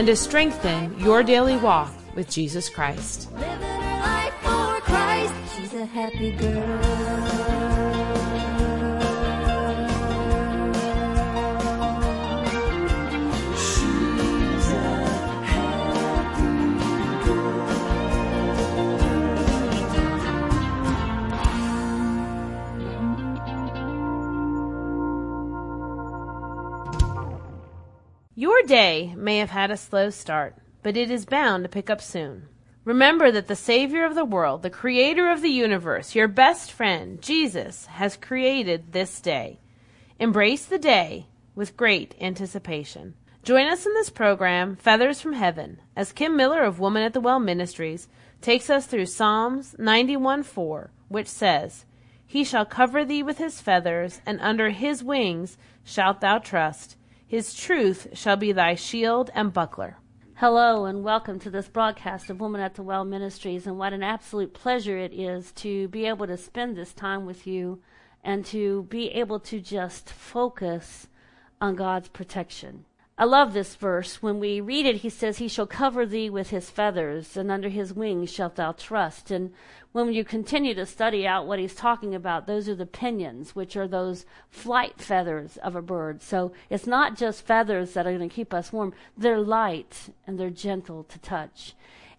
and to strengthen your daily walk with Jesus Christ. Christ. She's a happy girl. Your day may have had a slow start, but it is bound to pick up soon. Remember that the Savior of the world, the Creator of the universe, your best friend, Jesus, has created this day. Embrace the day with great anticipation. Join us in this program, Feathers from Heaven, as Kim Miller of Woman at the Well Ministries takes us through Psalms 91 4, which says, He shall cover thee with his feathers, and under his wings shalt thou trust. His truth shall be thy shield and buckler. Hello and welcome to this broadcast of Woman at the Well Ministries. And what an absolute pleasure it is to be able to spend this time with you and to be able to just focus on God's protection. I love this verse. When we read it, he says, He shall cover thee with his feathers, and under his wings shalt thou trust. And when you continue to study out what he's talking about, those are the pinions, which are those flight feathers of a bird. So it's not just feathers that are going to keep us warm, they're light and they're gentle to touch.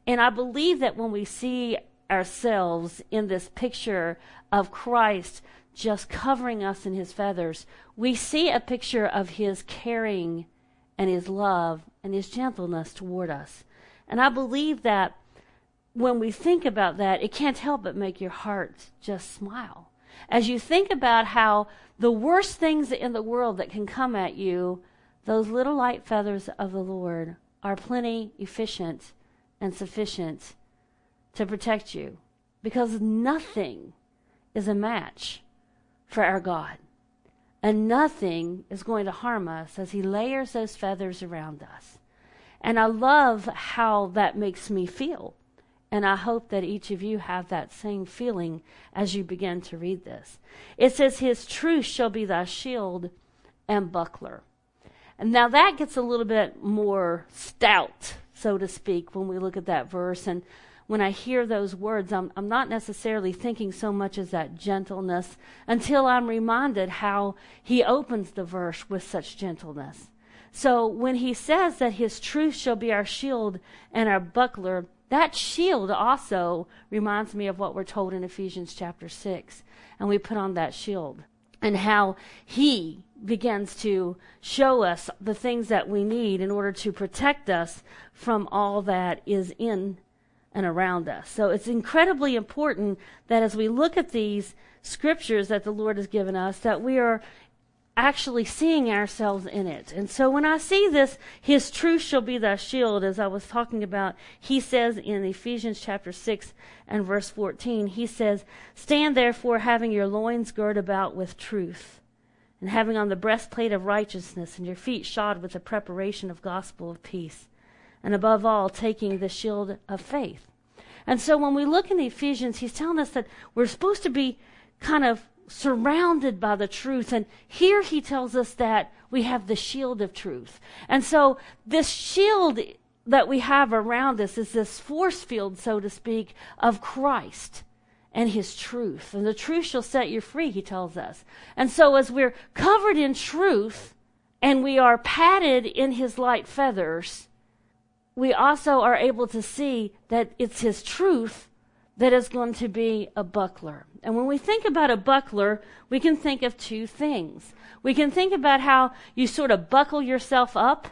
And I believe that when we see ourselves in this picture of Christ just covering us in his feathers, we see a picture of his caring and his love and his gentleness toward us. And I believe that when we think about that, it can't help but make your heart just smile. As you think about how the worst things in the world that can come at you, those little light feathers of the Lord are plenty efficient and sufficient to protect you because nothing is a match for our God. And nothing is going to harm us as He layers those feathers around us. And I love how that makes me feel. And I hope that each of you have that same feeling as you begin to read this. It says, His truth shall be thy shield and buckler. And now that gets a little bit more stout, so to speak, when we look at that verse. And when I hear those words, I'm, I'm not necessarily thinking so much as that gentleness until I'm reminded how he opens the verse with such gentleness. So when he says that his truth shall be our shield and our buckler, that shield also reminds me of what we're told in Ephesians chapter 6. And we put on that shield and how he begins to show us the things that we need in order to protect us from all that is in and around us. So it's incredibly important that as we look at these scriptures that the Lord has given us, that we are actually seeing ourselves in it. And so when I see this, his truth shall be thy shield, as I was talking about, he says in Ephesians chapter 6 and verse 14, he says, Stand therefore having your loins girt about with truth, and having on the breastplate of righteousness, and your feet shod with the preparation of gospel of peace, and above all, taking the shield of faith. And so when we look in Ephesians, he's telling us that we're supposed to be kind of surrounded by the truth. And here he tells us that we have the shield of truth. And so this shield that we have around us is this force field, so to speak, of Christ and his truth. And the truth shall set you free, he tells us. And so as we're covered in truth and we are padded in his light feathers, we also are able to see that it's his truth that is going to be a buckler. And when we think about a buckler, we can think of two things. We can think about how you sort of buckle yourself up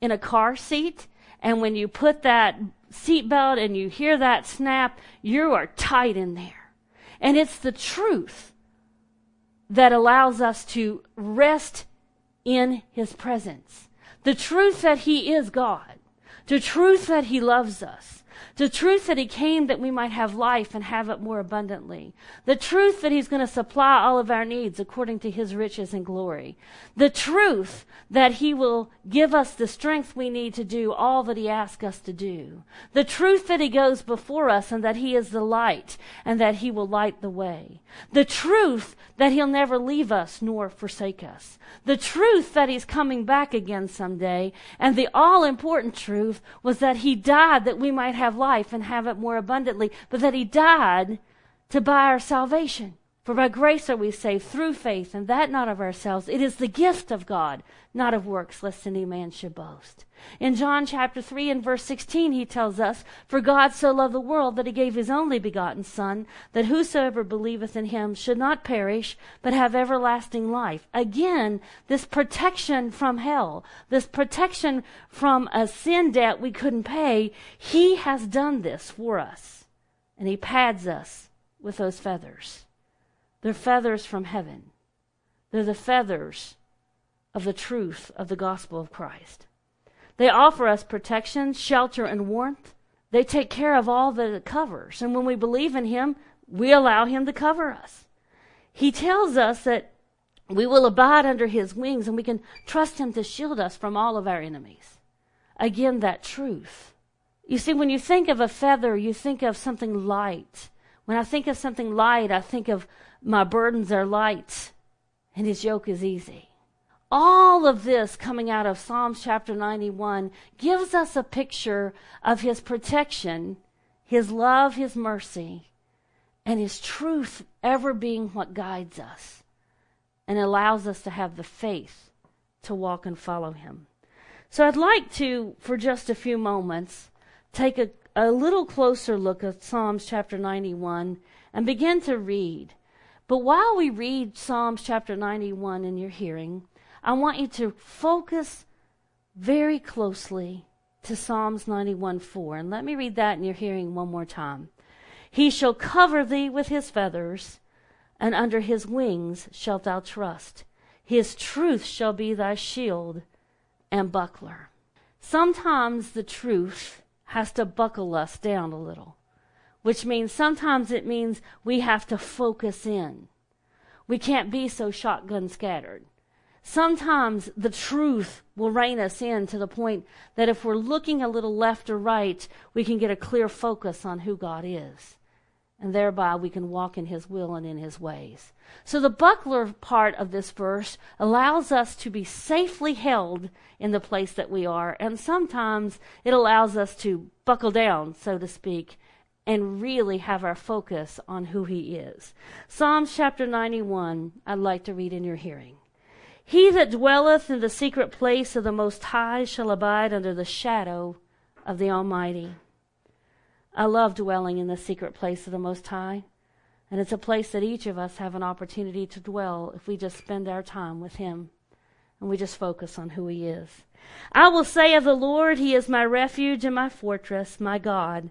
in a car seat, and when you put that seatbelt and you hear that snap, you are tight in there. And it's the truth that allows us to rest in his presence. The truth that he is God. The truth that He loves us, the truth that He came that we might have life and have it more abundantly. The truth that He's going to supply all of our needs according to His riches and glory. The truth that He will give us the strength we need to do all that He asks us to do. The truth that He goes before us and that He is the light and that He will light the way. The truth that He'll never leave us nor forsake us. The truth that He's coming back again someday. And the all important truth was that He died that we might have life and have it more abundantly, but that He died to buy our salvation. For by grace are we saved through faith, and that not of ourselves. It is the gift of God, not of works, lest any man should boast. In John chapter 3 and verse 16, he tells us, For God so loved the world that he gave his only begotten Son, that whosoever believeth in him should not perish, but have everlasting life. Again, this protection from hell, this protection from a sin debt we couldn't pay, he has done this for us. And he pads us with those feathers. They're feathers from heaven. They're the feathers of the truth of the gospel of Christ. They offer us protection, shelter, and warmth. They take care of all that it covers. And when we believe in Him, we allow Him to cover us. He tells us that we will abide under His wings and we can trust Him to shield us from all of our enemies. Again, that truth. You see, when you think of a feather, you think of something light. When I think of something light, I think of my burdens are light and his yoke is easy. All of this coming out of Psalms chapter 91 gives us a picture of his protection, his love, his mercy, and his truth ever being what guides us and allows us to have the faith to walk and follow him. So I'd like to, for just a few moments, take a, a little closer look at Psalms chapter 91 and begin to read. But while we read Psalms chapter 91 in your hearing, I want you to focus very closely to Psalms 91 4. And let me read that in your hearing one more time. He shall cover thee with his feathers, and under his wings shalt thou trust. His truth shall be thy shield and buckler. Sometimes the truth has to buckle us down a little which means sometimes it means we have to focus in. We can't be so shotgun scattered. Sometimes the truth will rein us in to the point that if we're looking a little left or right, we can get a clear focus on who God is. And thereby we can walk in His will and in His ways. So the buckler part of this verse allows us to be safely held in the place that we are. And sometimes it allows us to buckle down, so to speak, and really have our focus on who he is. Psalms chapter 91, I'd like to read in your hearing. He that dwelleth in the secret place of the Most High shall abide under the shadow of the Almighty. I love dwelling in the secret place of the Most High, and it's a place that each of us have an opportunity to dwell if we just spend our time with Him and we just focus on who He is. I will say of the Lord, He is my refuge and my fortress, my God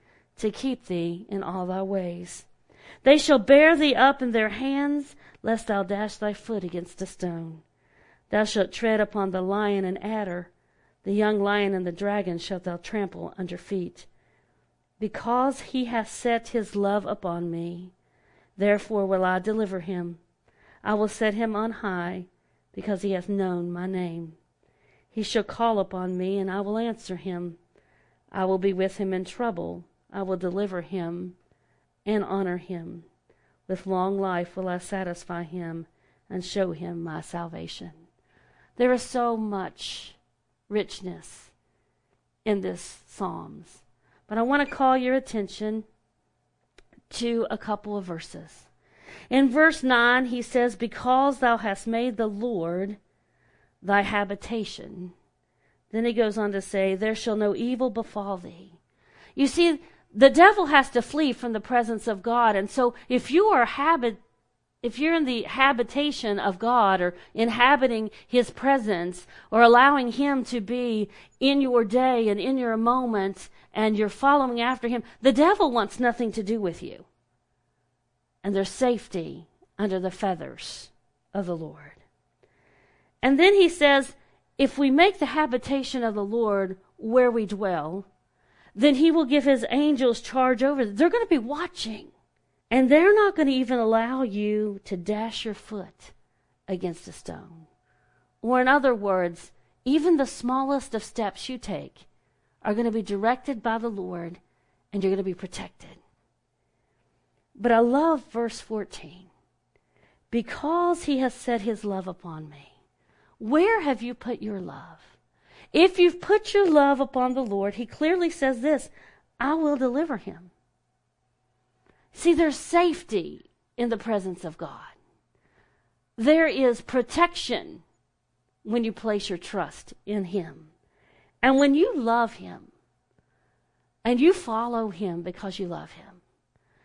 to keep thee in all thy ways. They shall bear thee up in their hands, lest thou dash thy foot against a stone. Thou shalt tread upon the lion and adder, the young lion and the dragon shalt thou trample under feet. Because he hath set his love upon me, therefore will I deliver him. I will set him on high, because he hath known my name. He shall call upon me, and I will answer him. I will be with him in trouble. I will deliver him and honor him. With long life will I satisfy him and show him my salvation. There is so much richness in this Psalms. But I want to call your attention to a couple of verses. In verse 9, he says, Because thou hast made the Lord thy habitation. Then he goes on to say, There shall no evil befall thee. You see, the devil has to flee from the presence of God. And so if you are habit, if you're in the habitation of God or inhabiting his presence or allowing him to be in your day and in your moments and you're following after him, the devil wants nothing to do with you. And there's safety under the feathers of the Lord. And then he says, if we make the habitation of the Lord where we dwell, then he will give his angels charge over them. They're going to be watching. And they're not going to even allow you to dash your foot against a stone. Or, in other words, even the smallest of steps you take are going to be directed by the Lord and you're going to be protected. But I love verse 14. Because he has set his love upon me. Where have you put your love? If you've put your love upon the Lord, he clearly says this I will deliver him. See, there's safety in the presence of God. There is protection when you place your trust in him. And when you love him and you follow him because you love him,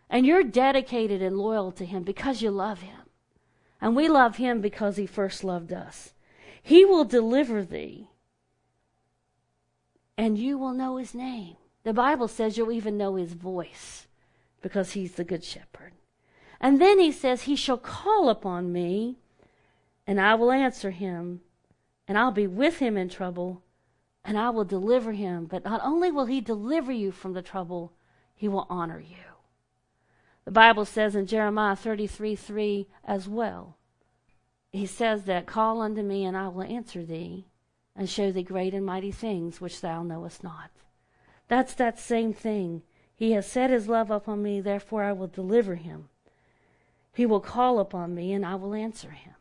and you're dedicated and loyal to him because you love him, and we love him because he first loved us, he will deliver thee and you will know his name. The Bible says you'll even know his voice because he's the good shepherd. And then he says, He shall call upon me, and I will answer him, and I'll be with him in trouble, and I will deliver him. But not only will he deliver you from the trouble, he will honor you. The Bible says in Jeremiah 33 3 as well, he says that, Call unto me, and I will answer thee and show thee great and mighty things which thou knowest not. That's that same thing. He has set his love upon me, therefore I will deliver him. He will call upon me, and I will answer him.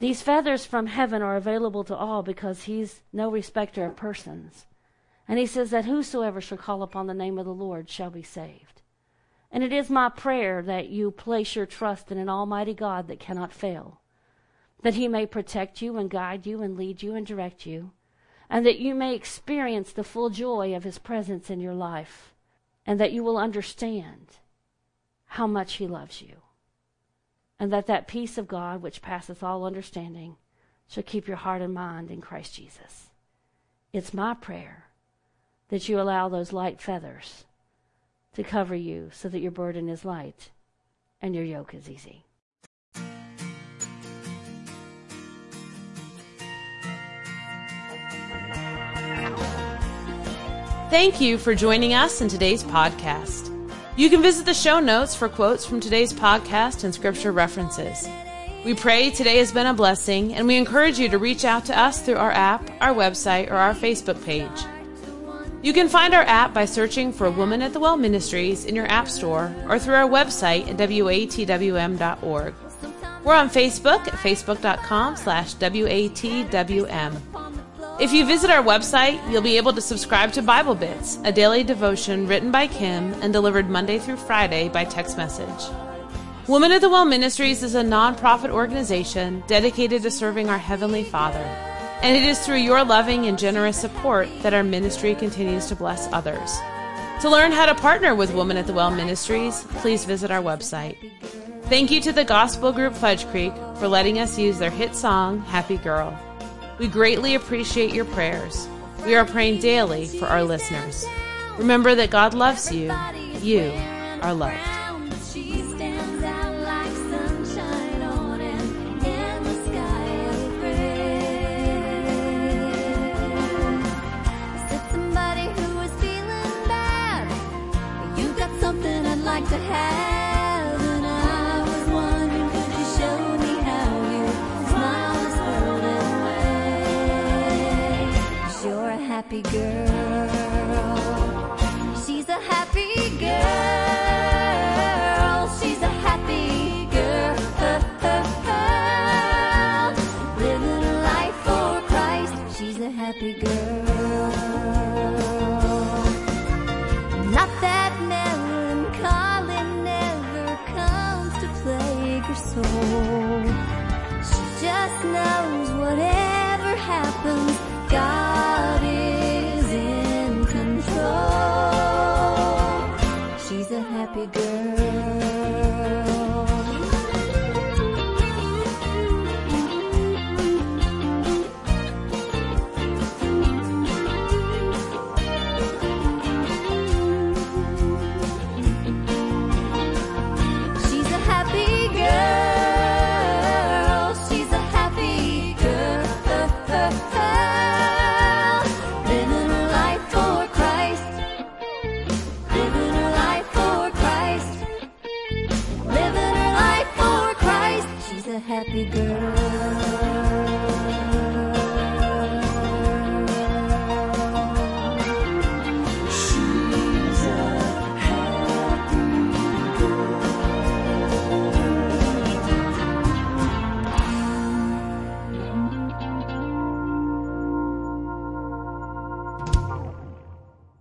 These feathers from heaven are available to all because he's no respecter of persons. And he says that whosoever shall call upon the name of the Lord shall be saved. And it is my prayer that you place your trust in an almighty God that cannot fail that he may protect you and guide you and lead you and direct you, and that you may experience the full joy of his presence in your life, and that you will understand how much he loves you, and that that peace of God which passeth all understanding shall keep your heart and mind in Christ Jesus. It's my prayer that you allow those light feathers to cover you so that your burden is light and your yoke is easy. Thank you for joining us in today's podcast. You can visit the show notes for quotes from today's podcast and scripture references. We pray today has been a blessing, and we encourage you to reach out to us through our app, our website, or our Facebook page. You can find our app by searching for Woman at the Well Ministries in your app store or through our website at watwm.org. We're on Facebook at facebook.com slash watwm. If you visit our website, you'll be able to subscribe to Bible Bits, a daily devotion written by Kim and delivered Monday through Friday by text message. Women of the Well Ministries is a nonprofit organization dedicated to serving our Heavenly Father. And it is through your loving and generous support that our ministry continues to bless others. To learn how to partner with Women at the Well Ministries, please visit our website. Thank you to the gospel group Fudge Creek for letting us use their hit song, Happy Girl. We greatly appreciate your prayers. We are praying daily for our listeners. Remember that God loves you. You are loved. Happy girl. Happy girl.